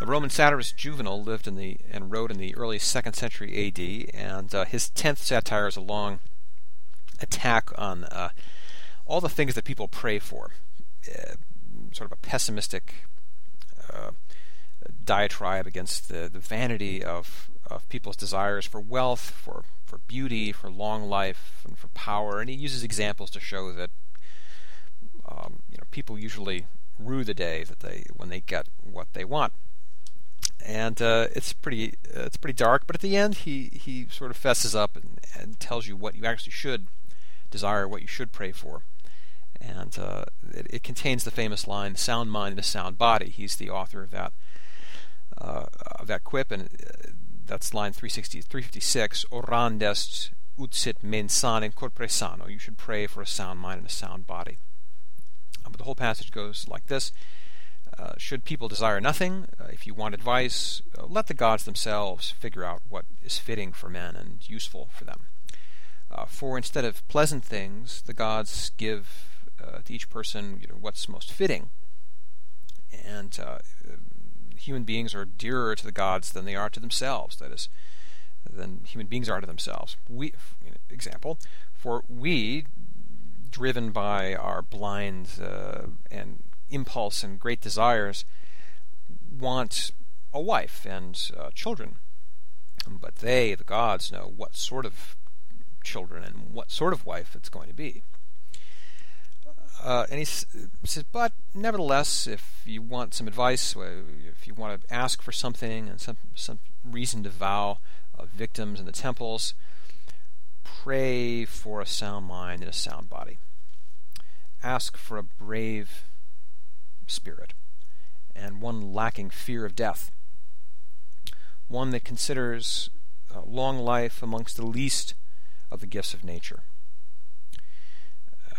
Roman satirist Juvenal lived in the and wrote in the early second century A.D. and uh, his tenth satire is a long attack on uh, all the things that people pray for, uh, sort of a pessimistic uh, diatribe against the, the vanity of of people's desires for wealth, for for beauty, for long life, and for power, and he uses examples to show that um, you know people usually rue the day that they when they get what they want. And uh, it's pretty uh, it's pretty dark, but at the end he he sort of fesses up and, and tells you what you actually should desire, what you should pray for. And uh, it, it, contains the famous line "sound mind in a sound body." He's the author of that uh, of that quip, and uh, that's line 360, 356. Orandest ut sit men in corpore sano. You should pray for a sound mind and a sound body. Uh, but the whole passage goes like this uh, Should people desire nothing, uh, if you want advice, uh, let the gods themselves figure out what is fitting for men and useful for them. Uh, for instead of pleasant things, the gods give uh, to each person you know, what's most fitting. And human beings are dearer to the gods than they are to themselves. That is, than human beings are to themselves. We, example, for we driven by our blind and impulse and great desires, want a wife and uh, children. But they, the gods, know what sort of children and what sort of wife it's going to be. Uh, and he says, but nevertheless, if you want some advice, if you want to ask for something and some some reason to vow uh, victims in the temples, pray for a sound mind and a sound body. Ask for a brave spirit and one lacking fear of death. One that considers uh, long life amongst the least of the gifts of nature.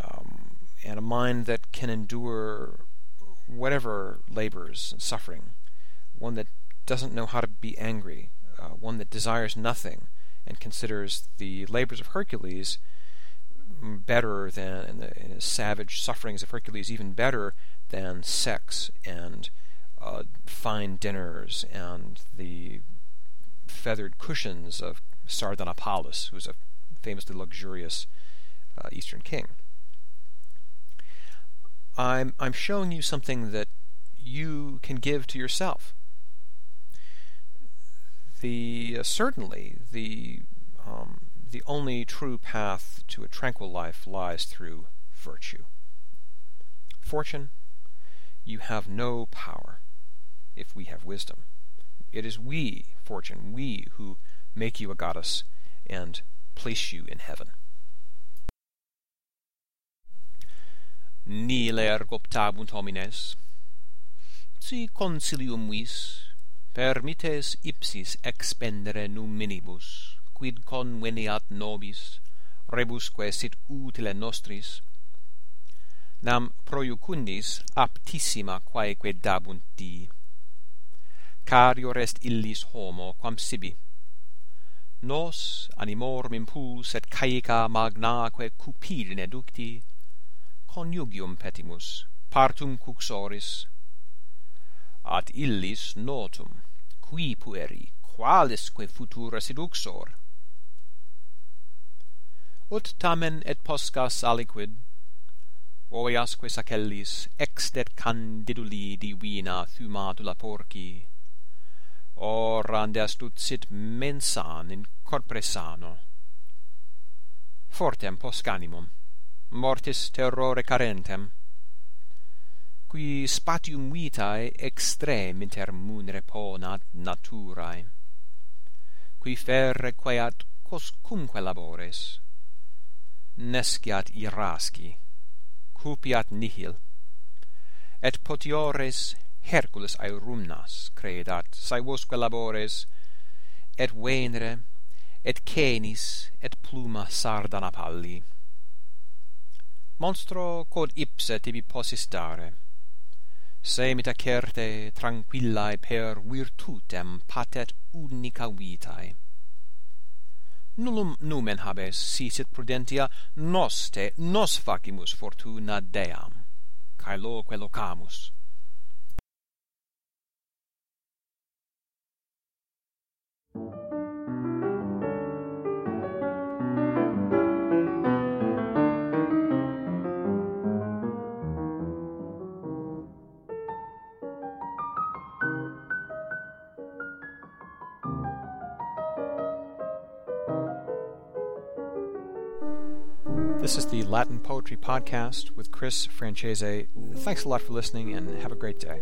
Um, and a mind that can endure whatever labors and suffering. One that doesn't know how to be angry. Uh, one that desires nothing and considers the labors of Hercules better than, and the, and the savage sufferings of Hercules even better than sex and uh, fine dinners and the feathered cushions of Sardanapalus, who's a famously luxurious uh, Eastern king. I'm I'm showing you something that you can give to yourself. The uh, certainly the um, the only true path to a tranquil life lies through virtue. Fortune, you have no power if we have wisdom. It is we, Fortune, we who make you a goddess and place you in heaven. Nile ergoptabunt homines, si concilium vis permites ipsis expendere numinibus, quid conveniat nobis, rebusque sit utile nostris, nam proiucundis aptissima quaeque dabunt Dii. Cario est illis homo quam sibi. Nos animorum impuls et caeca magnaque cupidine ducti, coniugium petimus, partum cuxoris. At illis notum, qui pueri, qualisque futura seduxor? Ut tamen et poscas aliquid, oeasque sacellis extet candiduli divina thumatula porci. Orande astutit mensan in corpore sano. Fortem poscanimum mortis terrore carentem. Qui spatium vitae extrem inter munere ponat naturae. Qui ferre queat coscumque labores. Nesciat irasci cupiat nihil. Et potiores hercules aerumnas credat saevosque labores et venere et canis et pluma sarda napalli monstro quod ipse tibi posistare semita certe tranquillae per virtutem patet unica vitae nullum numen habes si sit prudentia noste nos facimus fortuna deam. Cae loque locamus This is the Latin Poetry Podcast with Chris Francese. Thanks a lot for listening and have a great day.